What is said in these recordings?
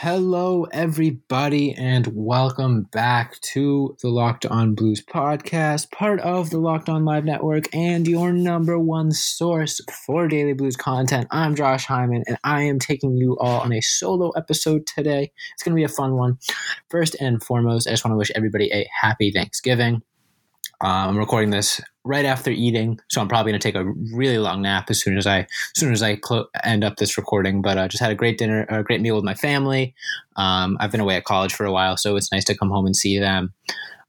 Hello, everybody, and welcome back to the Locked On Blues podcast, part of the Locked On Live Network, and your number one source for daily blues content. I'm Josh Hyman, and I am taking you all on a solo episode today. It's going to be a fun one. First and foremost, I just want to wish everybody a happy Thanksgiving. Uh, I'm recording this right after eating, so I'm probably going to take a really long nap as soon as I as soon as I clo- end up this recording. But I uh, just had a great dinner, a great meal with my family. Um, I've been away at college for a while, so it's nice to come home and see them.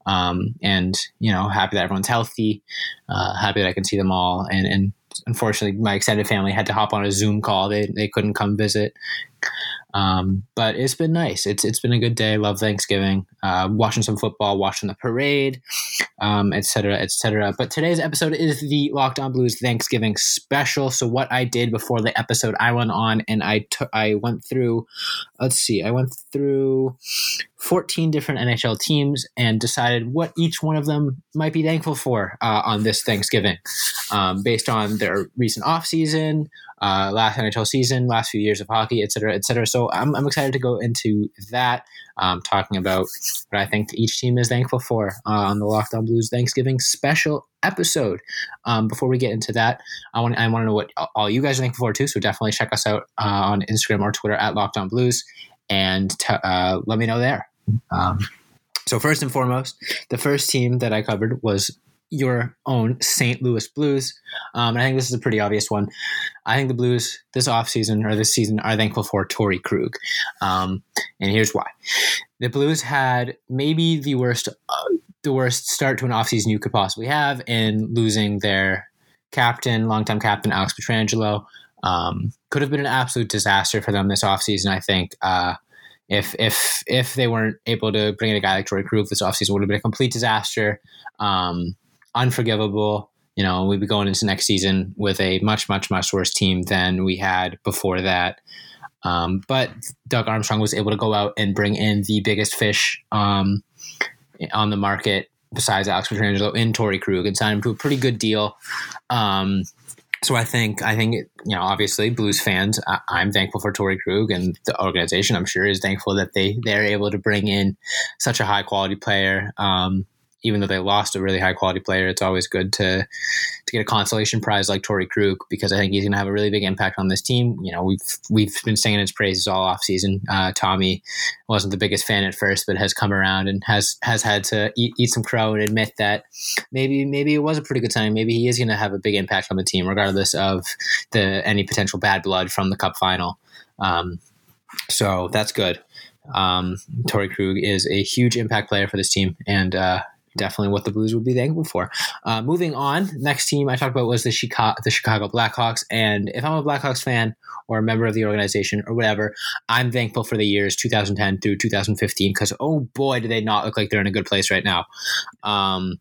Um, and you know, happy that everyone's healthy. Uh, happy that I can see them all. And, and unfortunately, my extended family had to hop on a Zoom call. They they couldn't come visit. Um, but it's been nice. It's it's been a good day. Love Thanksgiving. Uh, watching some football, watching the parade, um, et cetera, et cetera. But today's episode is the Locked On Blues Thanksgiving special. So what I did before the episode, I went on and I I went through. Let's see, I went through 14 different NHL teams and decided what each one of them might be thankful for uh, on this Thanksgiving, um, based on their recent offseason, uh, last NHL season, last few years of hockey, et cetera, et cetera. So I'm, I'm excited to go into that, um, talking about what I think each team is thankful for uh, on the Locked On Blues Thanksgiving special episode. Um, before we get into that, I want I want to know what all you guys are thankful for too. So definitely check us out uh, on Instagram or Twitter at Locked On Blues and t- uh, let me know there. Um, so first and foremost, the first team that I covered was your own St. Louis Blues. Um, and I think this is a pretty obvious one. I think the Blues this offseason or this season are thankful for Torey Krug. Um, and here's why. The Blues had maybe the worst uh, the worst start to an offseason you could possibly have in losing their captain, longtime captain Alex Pietrangelo. Um, could have been an absolute disaster for them this offseason, I think. Uh, if if if they weren't able to bring in a guy like Torey Krug this offseason, would have been a complete disaster. Um, unforgivable. You know, we'd be going into next season with a much, much, much worse team than we had before that. Um, but Doug Armstrong was able to go out and bring in the biggest fish um, on the market besides Alex Pietrangelo in Torey Krug and signed him to a pretty good deal. Um, so I think I think you know obviously Blues fans I, am thankful for Torey Krug and the organization I'm sure is thankful that they they're able to bring in such a high quality player. Um, even though they lost a really high quality player, it's always good to to get a consolation prize like Torey Krug because I think he's going to have a really big impact on this team. You know, we've we've been singing his praises all off season. Uh, Tommy wasn't the biggest fan at first, but has come around and has has had to eat, eat some crow and admit that maybe maybe it was a pretty good signing. Maybe he is going to have a big impact on the team, regardless of the any potential bad blood from the Cup final. Um, so that's good. Um, Torey Krug is a huge impact player for this team, and uh, definitely what the Blues would be thankful for. Uh, moving on, next team I talked about was the Chicago, the Chicago Blackhawks. And if I'm a Blackhawks fan or a member of the organization or whatever, I'm thankful for the years 2010 through 2015 because oh boy, do they not look like they're in a good place right now. Um,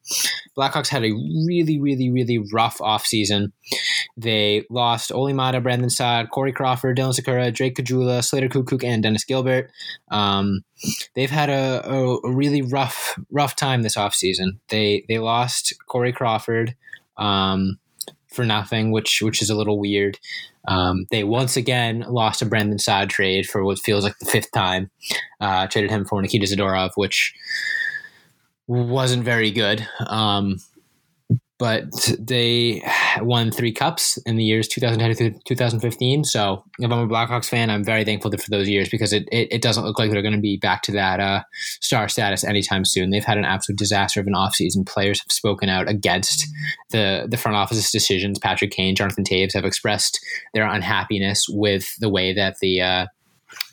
Blackhawks had a really, really, really rough offseason. They lost Olli Maatta, Brandon Saad, Corey Crawford, Dylan Sikura, Drake Caggiula, Slater Koekkoek, and Dennis Gilbert. Um, they've had a, a, really rough, rough time this offseason. They they lost Corey Crawford um, for nothing, which which is a little weird. Um, they once again lost a Brandon Saad trade for what feels like the fifth time. Uh, traded him for Nikita Zadorov, which wasn't very good. Um, but they won three cups in the years 2010 to 2015. So if I'm a Blackhawks fan, I'm very thankful for those years because it, it, it doesn't look like they're going to be back to that uh, star status anytime soon. They've had an absolute disaster of an offseason. Players have spoken out against the, the front office's decisions. Patrick Kane, Jonathan Toews have expressed their unhappiness with the way that the uh,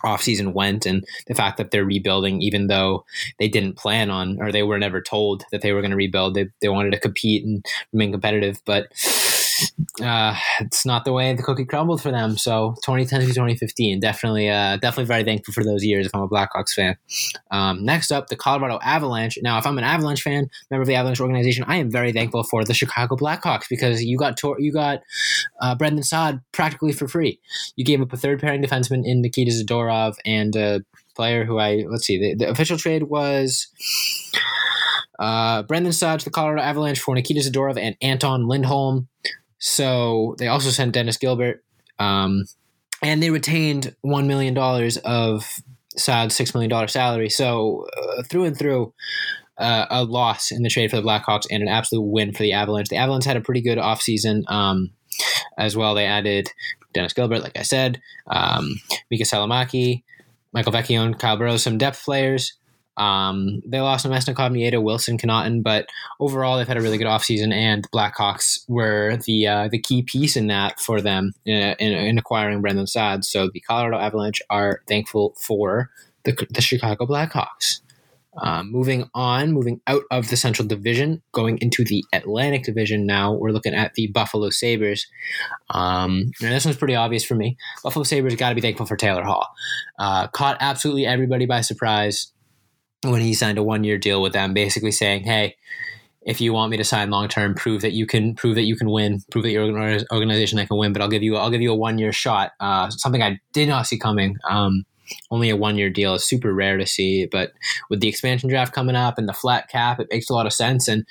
offseason went and the fact that they're rebuilding even though they didn't plan on or they were never told that they were going to rebuild they, they wanted to compete and remain competitive but uh, it's not the way the cookie crumbled for them. So 2010 to 2015, definitely, uh, definitely very thankful for those years if I'm a Blackhawks fan. Um, next up, the Colorado Avalanche. Now, if I'm an Avalanche fan, member of the Avalanche organization, I am very thankful for the Chicago Blackhawks because you got tor- you got uh, Brandon Saad practically for free. You gave up a third pairing defenseman in Nikita Zadorov and a player who I let's see the, the official trade was. Uh, Brandon Saad to the Colorado Avalanche for Nikita Zadorov and Anton Lindholm. So they also sent Dennis Gilbert. Um, and they retained $1 million of Saad's $6 million salary. So uh, through and through, uh, a loss in the trade for the Blackhawks and an absolute win for the Avalanche. The Avalanche had a pretty good offseason um, as well. They added Dennis Gilbert, like I said, um, Mika Salomaki, Michael Vecchione, Kyle Burroughs, some depth players. Um, they lost Namestnikov, Nieto, Wilson, Connauton, but overall they've had a really good offseason, and Blackhawks were the uh, the key piece in that for them in, uh, in, in acquiring Brandon Saad. So the Colorado Avalanche are thankful for the, the Chicago Blackhawks. Um, moving on, moving out of the Central Division, going into the Atlantic Division now, we're looking at the Buffalo Sabres. Um, this one's pretty obvious for me. Buffalo Sabres got to be thankful for Taylor Hall. Uh, caught absolutely everybody by surprise when he signed a one year deal with them, basically saying, "Hey, if you want me to sign long term, prove that you can prove that you can win, prove that you're an organization that can win. But I'll give you I'll give you a one year shot. Uh, something I did not see coming. Um, only a one year deal is super rare to see, but with the expansion draft coming up and the flat cap, it makes a lot of sense. And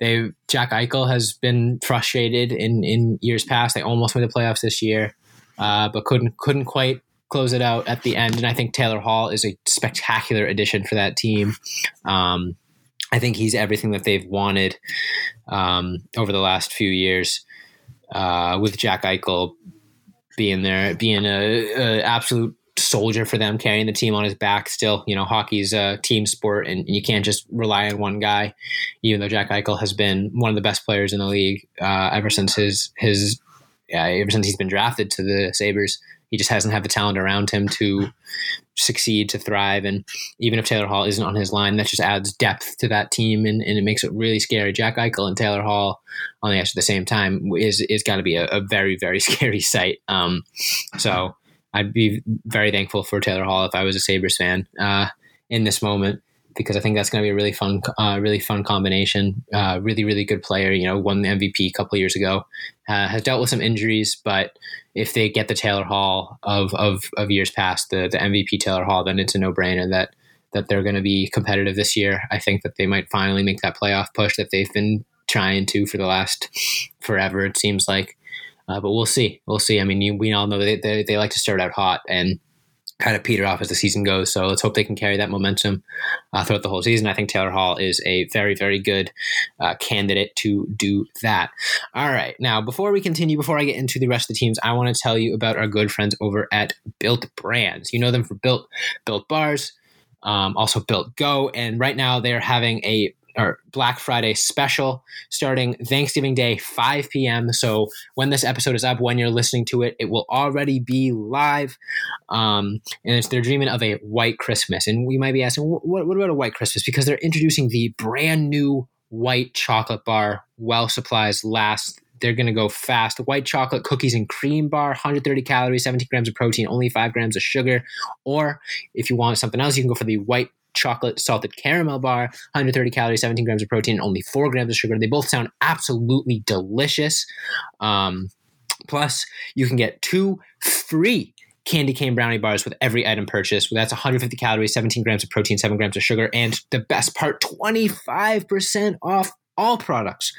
they Jack Eichel has been frustrated in in years past. They almost made the playoffs this year, uh, but couldn't couldn't quite close it out at the end. And I think Taylor Hall is a spectacular addition for that team. Um, I think he's everything that they've wanted um, over the last few years uh, with Jack Eichel being there, being a, a, absolute soldier for them, carrying the team on his back. Still, you know, hockey's a team sport, and you can't just rely on one guy. Even though Jack Eichel has been one of the best players in the league uh, ever since his his ever since he's been drafted to the Sabres he just hasn't had the talent around him to succeed, to thrive. And even if Taylor Hall isn't on his line, that just adds depth to that team and, and it makes it really scary. Jack Eichel and Taylor Hall on the ice at the same time is is got to be a, a, very, very scary sight. Um, so I'd be very thankful for Taylor Hall if I was a Sabres fan uh, in this moment because I think that's going to be a really fun, uh, really fun combination. Uh, really, really good player. You know, won the MVP a couple years ago. Uh, has dealt with some injuries, but if they get the Taylor Hall of of, of years past, the the MVP Taylor Hall, then it's a no brainer that that they're going to be competitive this year. I think that they might finally make that playoff push that they've been trying to for the last forever. It seems like. Uh, but we'll see. We'll see. I mean, you, we all know they, they, they like to start out hot, and kind of peter off as the season goes. So let's hope they can carry that momentum uh, throughout the whole season. I think Taylor Hall is a very, very good uh, candidate to do that. All right. Now, before we continue, before I get into the rest of the teams, I want to tell you about our good friends over at Built Brands. You know them for Built, Built Bars. Um, also built go and right now they're having a or Black Friday special starting Thanksgiving Day, 5 p.m. So when this episode is up, when you're listening to it, it will already be live. Um, and it's they're dreaming of a white Christmas. And we might be asking, what, what about a white Christmas? Because they're introducing the brand new white chocolate bar while supplies last. They're going to go fast. White chocolate cookies and cream bar, 130 calories, 17 grams of protein, only 5 grams of sugar. Or if you want something else, you can go for the white chocolate salted caramel bar, 130 calories, 17 grams of protein, only four grams of sugar. They both sound absolutely delicious. Um, plus, you can get two free candy cane brownie bars with every item purchased. That's 150 calories, 17 grams of protein, 7 grams of sugar, and the best part 25% off all products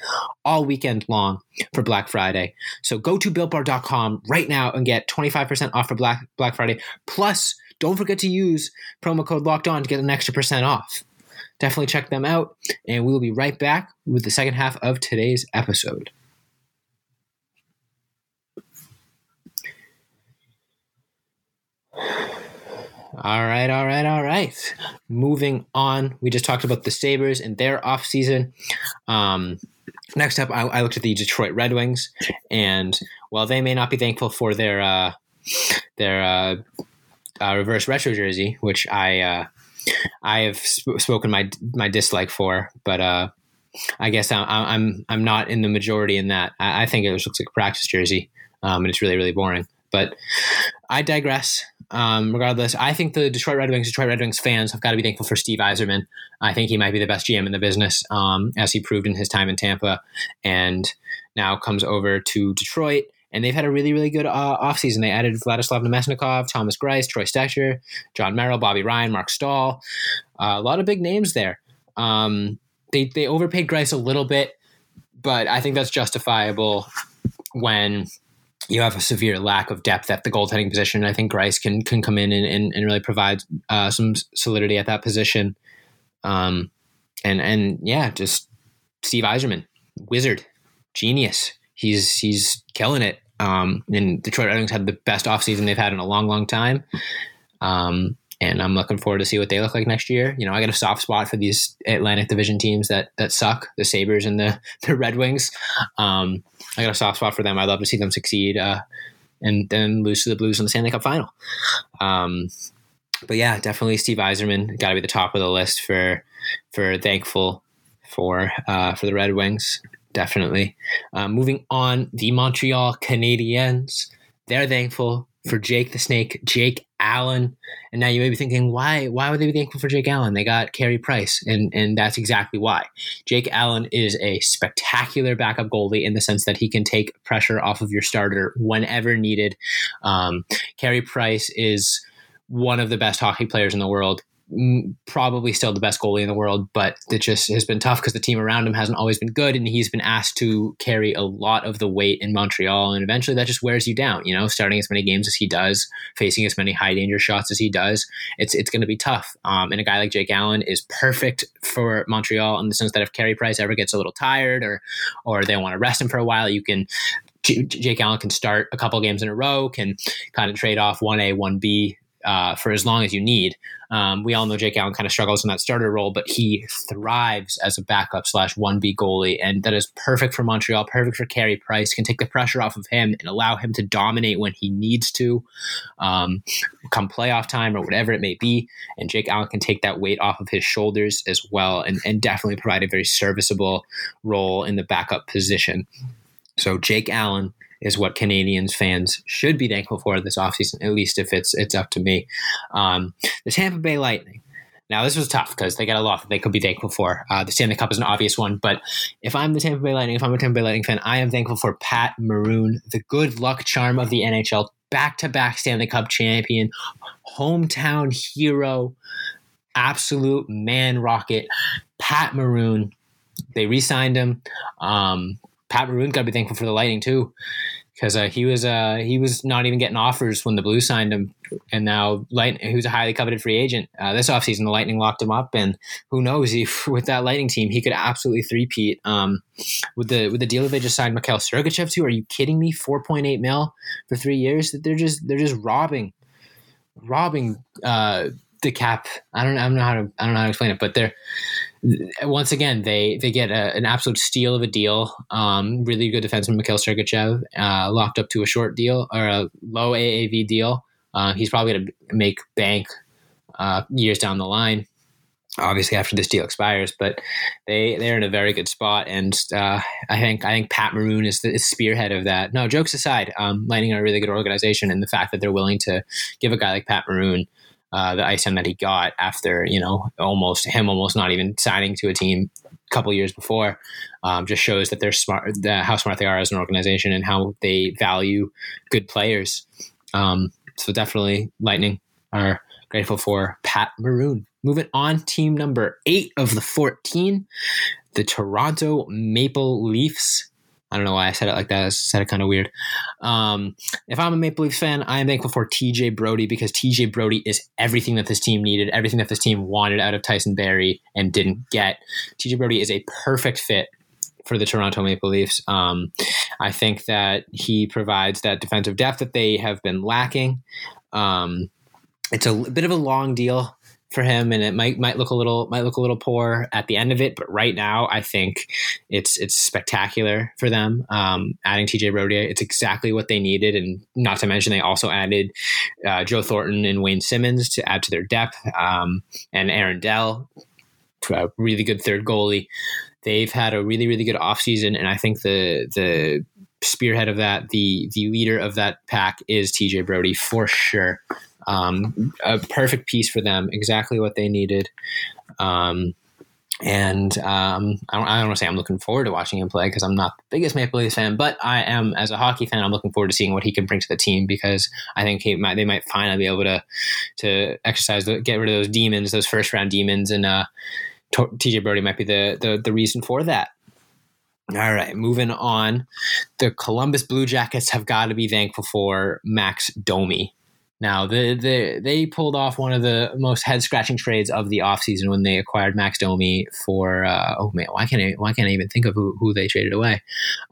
all weekend long for Black Friday. So go to builtbar.com right now and get 25% off for Black Black Friday plus don't forget to use promo code locked on to get an extra percent off. Definitely check them out, and we will be right back with the second half of today's episode. All right, all right, all right. Moving on, we just talked about the Sabres and their off season. Um, next up, I, I, looked at the Detroit Red Wings, and while they may not be thankful for their uh, their uh, uh, reverse retro jersey, which I uh, I have sp- spoken my my dislike for, but uh, I guess I'm I'm I'm not in the majority in that. I, I think it looks like a practice jersey, um, and it's really really boring. But I digress. Um, regardless, I think the Detroit Red Wings, Detroit Red Wings fans have got to be thankful for Steve Yzerman. I think he might be the best GM in the business, um, as he proved in his time in Tampa, and now comes over to Detroit. And they've had a really, really good uh, offseason. They added Vladislav Namestnikov, Thomas Greiss, Troy Stecher, Jon Merrill, Bobby Ryan, Marc Staal. Uh, a lot of big names there. Um, they, they overpaid Greiss a little bit, but I think that's justifiable when you have a severe lack of depth at the goaltending position. I think Greiss can can come in and, and, and really provide uh, some solidity at that position. Um, and and yeah, just Steve Yzerman, wizard, genius. He's he's killing it. Um, and Detroit Red Wings had the best offseason they've had in a long, long time. Um, and I'm looking forward to see what they look like next year. You know, I got a soft spot for these Atlantic Division teams that that suck, the Sabres and the the Red Wings. Um, I got a soft spot for them. I'd love to see them succeed uh, and then lose to the Blues in the Stanley Cup final. Um, but yeah, definitely Steve Yzerman got to be the top of the list for for thankful for uh, for the Red Wings. Definitely. Uh, moving on, the Montreal Canadiens. They're thankful for Jake the Snake, Jake Allen. And now you may be thinking, why why would they be thankful for Jake Allen? They got Carey Price, and and that's exactly why. Jake Allen is a spectacular backup goalie in the sense that he can take pressure off of your starter whenever needed. Um, Carey Price is one of the best hockey players in the world probably still the best goalie in the world, but it just has been tough because the team around him hasn't always been good, and he's been asked to carry a lot of the weight in Montreal, and eventually that just wears you down. You know, starting as many games as he does, facing as many high danger shots as he does, it's it's going to be tough. Um, and a guy like Jake Allen is perfect for Montreal in the sense that if Carey Price ever gets a little tired or or they want to rest him for a while, you can Jake Allen can start a couple games in a row, can kind of trade off one A, one B uh, for as long as you need. Um, we all know Jake Allen kind of struggles in that starter role, but he thrives as a backup slash 1B goalie. And that is perfect for Montreal, perfect for Carey Price, can take the pressure off of him and allow him to dominate when he needs to um, come playoff time or whatever it may be. And Jake Allen can take that weight off of his shoulders as well and, and definitely provide a very serviceable role in the backup position. So Jake Allen is what Canadiens fans should be thankful for this offseason, at least if it's it's up to me. Um, the Tampa Bay Lightning. Now, this was tough because they got a lot that they could be thankful for. Uh, the Stanley Cup is an obvious one, but if I'm the Tampa Bay Lightning, if I'm a Tampa Bay Lightning fan, I am thankful for Pat Maroon, the good luck charm of the NHL, back to back Stanley Cup champion, hometown hero, absolute man rocket, Pat Maroon. They re signed him. Um, Pat Maroon got to be thankful for the Lightning too, because uh, he was uh, he was not even getting offers when the Blues signed him, and now Light, who's a highly coveted free agent uh, this offseason, the Lightning locked him up, and who knows if with that Lightning team he could absolutely threepeat. Um, with the with the deal they just signed Mikhail Sergachev to, are you kidding me? Four point eight mil for three years? That they're just they're just robbing, robbing uh, the cap. I don't I don't know how to I don't know how to explain it, but they're once again, they they get a, an absolute steal of a deal. Um, really good defenseman Mikhail Sergachev uh, locked up to a short deal or a low AAV deal. Uh, he's probably going to make bank uh, years down the line. Obviously, after this deal expires, but they they're in a very good spot, and uh, I think I think Pat Maroon is the spearhead of that. No, jokes aside, um, Lightning are a really good organization, and the fact that they're willing to give a guy like Pat Maroon uh, the ice time that he got after you know almost him almost not even signing to a team a couple years before um, just shows that they're smart that how smart they are as an organization and how they value good players. Um, so definitely lightning are grateful for pat maroon. Moving on team number eight of the 14 the toronto maple leafs I don't know why I said it like that. I said it kind of weird. Um, if I'm a Maple Leafs fan, I am thankful for TJ Brodie because TJ Brodie is everything that this team needed, everything that this team wanted out of Tyson Barrie and didn't get. TJ Brodie is a perfect fit for the Toronto Maple Leafs. Um, I think that he provides that defensive depth that they have been lacking. Um, it's a bit of a long deal for him, and it might might look a little might look a little poor at the end of it. But right now, I think it's it's spectacular for them. Um, adding TJ Brodie, it's exactly what they needed, and not to mention they also added uh, Joe Thornton and Wayne Simmonds to add to their depth, um, and Aaron Dell, a really good third goalie. they've had a really really good offseason, and I think the the spearhead of that, the the leader of that pack is TJ Brodie for sure. Um, a perfect piece for them, exactly what they needed. Um, and um, I don't, I don't want to say I'm looking forward to watching him play because I'm not the biggest Maple Leafs fan, but I am as a hockey fan. I'm looking forward to seeing what he can bring to the team because I think he might, they might finally be able to to exercise, the, get rid of those demons, those first round demons, and uh, TJ Brodie might be the, the the reason for that. All right, moving on. The Columbus Blue Jackets have got to be thankful for Max Domi. Now, the, the, they pulled off one of the most head scratching trades of the offseason when they acquired Max Domi for, uh, oh man, why can't I, why can't I even think of who, who they traded away?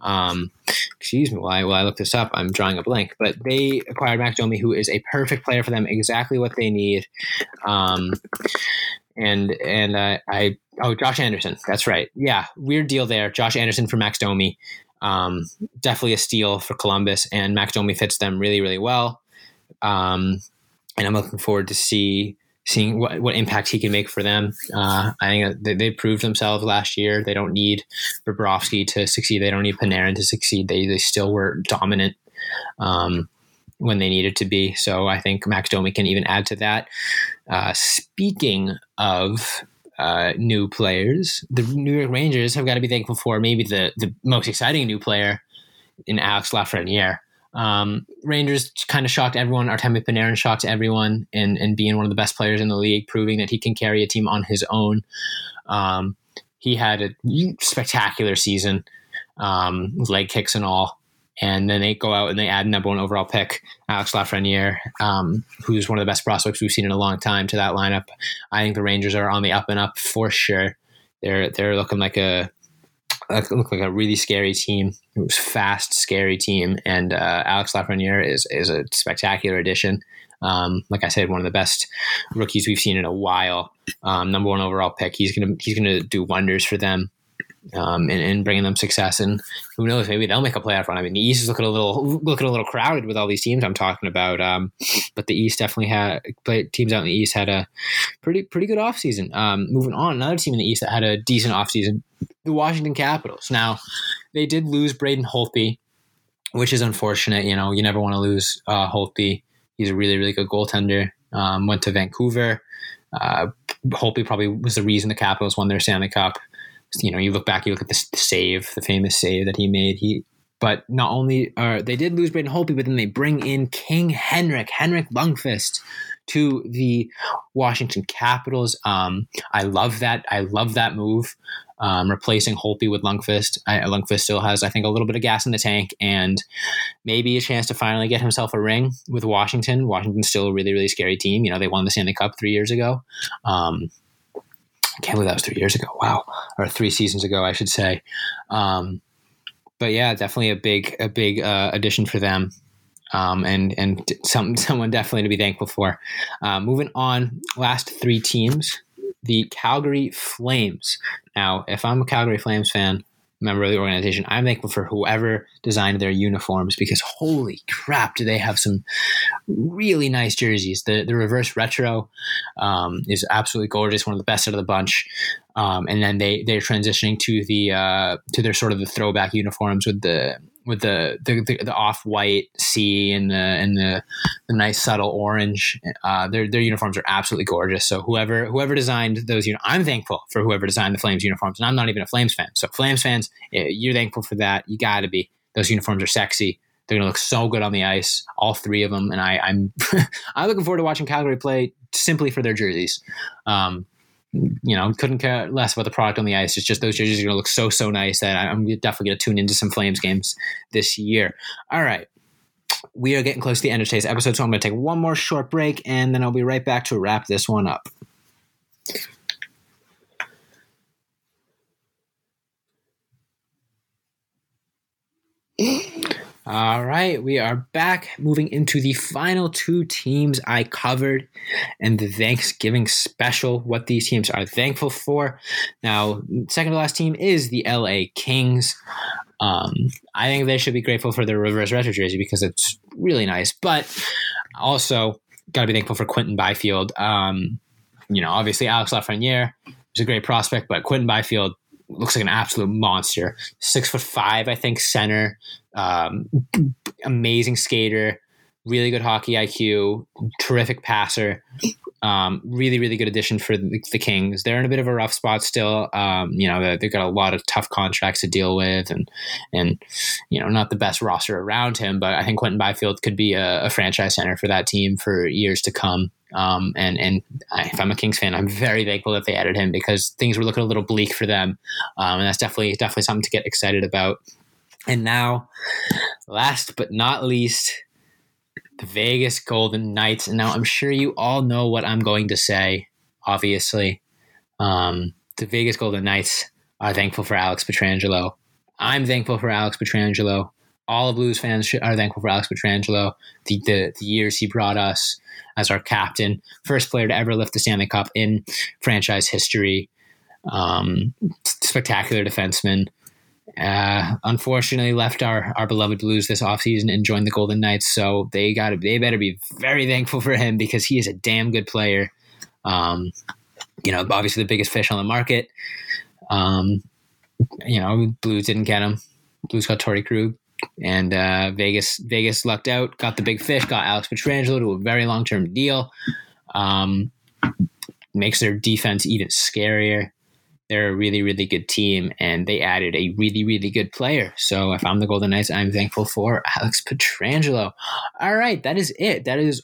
Um, excuse me while I, while I look this up, I'm drawing a blank. But they acquired Max Domi, who is a perfect player for them, exactly what they need. Um, and and uh, I oh Josh Anderson, that's right, yeah, weird deal there. Josh Anderson for Max Domi, um, definitely a steal for Columbus, and Max Domi fits them really really well. Um, and I'm looking forward to see seeing what, what impact he can make for them. Uh, I think they, they, proved themselves last year. They don't need Bobrovsky to succeed. They don't need Panarin to succeed. They they still were dominant um, when they needed to be. So I think Max Domi can even add to that. Uh, speaking of uh, new players, the New York Rangers have got to be thankful for maybe the the most exciting new player in Alex Lafreniere. Um, Rangers kind of shocked everyone. Artemi Panarin shocked everyone and and being one of the best players in the league, proving that he can carry a team on his own. Um, he had a spectacular season, um, leg kicks and all. And then they go out and they add number one overall pick, Alex Lafreniere, um, who's one of the best prospects we've seen in a long time to that lineup. I think the Rangers are on the up and up for sure. They're they're looking like a look like a really scary team. It was fast, scary team, and uh, Alex Lafreniere is is a spectacular addition. Um, like I said, one of the best rookies we've seen in a while. Um, number one overall pick. He's gonna he's gonna do wonders for them um, and, and, bringing them success. And who knows, maybe they'll make a playoff run. I mean, the East is looking a little looking a little crowded with all these teams I'm talking about. Um, but the East definitely had teams out in the East had a pretty pretty good offseason. Um, moving on, another team in the East that had a decent offseason, the Washington Capitals. Now, they did lose Braden Holtby, which is unfortunate. You know, you never want to lose uh, Holtby. He's a really really good goaltender. Um, went to Vancouver. Uh, Holtby probably was the reason the Capitals won their Stanley Cup you know, you look back, you look at the, save, the famous save that he made. He, but not only are they did lose Braden Holtby, but then they bring in King Henrik, Henrik Lundqvist, to the Washington Capitals. Um, I love that. I love that move. Um, replacing Holtby with Lundqvist. I, Lundqvist still has, I think, a little bit of gas in the tank and maybe a chance to finally get himself a ring with Washington. Washington's still a really, really scary team. You know, they won the Stanley Cup three years ago. Um, I can't believe that was three years ago. Wow, or three seasons ago, I should say. Um, but yeah, definitely a big a big uh, addition for them, um, and and some someone definitely to be thankful for. Uh, moving on, last three teams, the Calgary Flames. Now, if I'm a Calgary Flames fan, member of the organization. I'm thankful for whoever designed their uniforms because holy crap, do they have some really nice jerseys. The the reverse retro um, is absolutely gorgeous, one of the best out of the bunch. Um, and then they they're transitioning to the uh, to their sort of the throwback uniforms with the with the the, the, the off white C and the and the, the nice subtle orange. Uh, their their uniforms are absolutely gorgeous. So whoever whoever designed those, you know, I'm thankful for whoever designed the Flames uniforms, and I'm not even a Flames fan. So Flames fans, eh, you're thankful for that. You got to be. Those uniforms are sexy. They're gonna look so good on the ice, all three of them, and I, I'm I'm looking forward to watching Calgary play simply for their jerseys. Um, you know, couldn't care less about the product on the ice. It's just those jerseys are going to look so, so nice that I'm definitely going to tune into some Flames games this year. All right. We are getting close to the end of today's episode, so I'm going to take one more short break and then I'll be right back to wrap this one up. All right, we are back moving into the final two teams I covered and the Thanksgiving special, what these teams are thankful for. Now, second to last team is the LA Kings. Um, I think they should be grateful for their reverse retro jersey because it's really nice, but also got to be thankful for Quinton Byfield. Um, you know, obviously Alex Lafreniere is a great prospect, but Quinton Byfield looks like an absolute monster. Six foot five, I think, center. Um, amazing skater, really good hockey IQ, terrific passer. Um, really, really good addition for the, the, Kings. They're in a bit of a rough spot still. Um, you know, they've got a lot of tough contracts to deal with, and and you know, not the best roster around him. But I think Quinton Byfield could be a, a franchise center for that team for years to come. Um, and and if I'm a Kings fan, I'm very thankful that they added him because things were looking a little bleak for them, um, and that's definitely definitely something to get excited about. And now, last but not least, the Vegas Golden Knights. And now I'm sure you all know what I'm going to say. Obviously, um, the Vegas Golden Knights are thankful for Alex Pietrangelo. I'm thankful for Alex Pietrangelo. All of Blues fans are thankful for Alex Pietrangelo. The, the the years he brought us as our captain, first player to ever lift the Stanley Cup in franchise history. Um, spectacular defenseman. Uh, unfortunately, left our, our beloved Blues this offseason and joined the Golden Knights. So they got they better be very thankful for him because he is a damn good player. Um, you know, obviously the biggest fish on the market. Um, you know, Blues didn't get him. Blues got Torey Krug, and uh, Vegas Vegas lucked out, got the big fish, got Alex Pietrangelo to a very long term deal. Um, makes their defense even scarier. They're a really, really good team, and they added a really, really good player. So if I'm the Golden Knights, I'm thankful for Alex Pietrangelo. All right, that is it. That is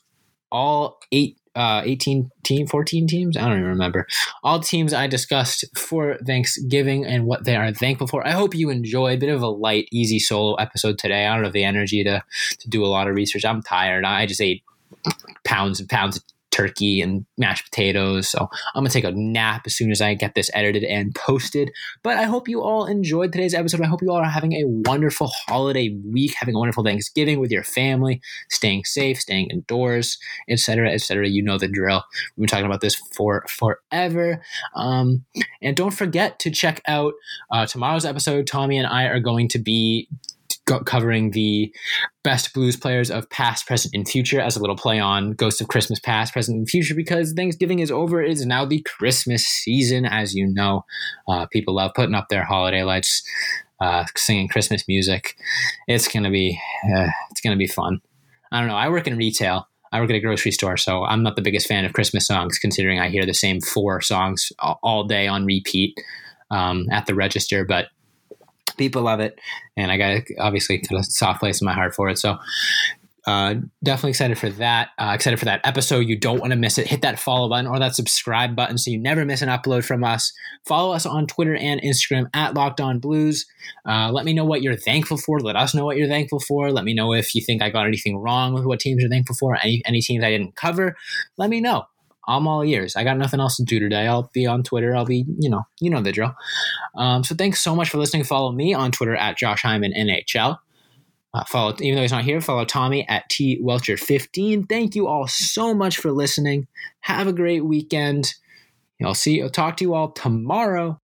all eight uh, 18 team 14 teams? I don't even remember. All teams i discussed for thanksgiving and what they are thankful for. I hope you enjoy a bit of a light easy solo episode today. I don't have the energy to to do a lot of research. I'm tired. I just ate pounds and pounds of turkey and mashed potatoes. So I'm going to take a nap as soon as I get this edited and posted. But I hope you all enjoyed today's episode. I hope you all are having a wonderful holiday week, having a wonderful Thanksgiving with your family, staying safe, staying indoors, etc., etc. You know the drill. We've been talking about this for forever. Um, and don't forget to check out uh, tomorrow's episode. Tommy and I are going to be covering the best blues players of past, present, and future as a little play on Ghost of Christmas Past, Present, and Future because Thanksgiving is over. It is now the Christmas season, as you know. Uh, people love putting up their holiday lights, uh, singing Christmas music. It's gonna be uh, it's gonna be fun. I don't know. I work in retail. I work at a grocery store, so I'm not the biggest fan of Christmas songs, considering I hear the same four songs all day on repeat um, at the register. But people love it, and I got obviously kind of soft place in my heart for it. So uh, definitely excited for that. Uh, excited for that episode. You don't want to miss it. Hit that follow button or that subscribe button so you never miss an upload from us. Follow us on Twitter and Instagram at Locked On Blues. Uh, let me know what you're thankful for. Let us know what you're thankful for. Let me know if you think I got anything wrong with what teams you're thankful for. Any any teams I didn't cover. Let me know. I'm all ears. I got nothing else to do today. I'll be on Twitter. I'll be, you know, you know the drill. Um, so thanks so much for listening. Follow me on Twitter at Josh Hyman NHL. Uh, follow, even though he's not here, follow Tommy at T Welcher15. Thank you all so much for listening. Have a great weekend. I'll see. I'll talk to you all tomorrow.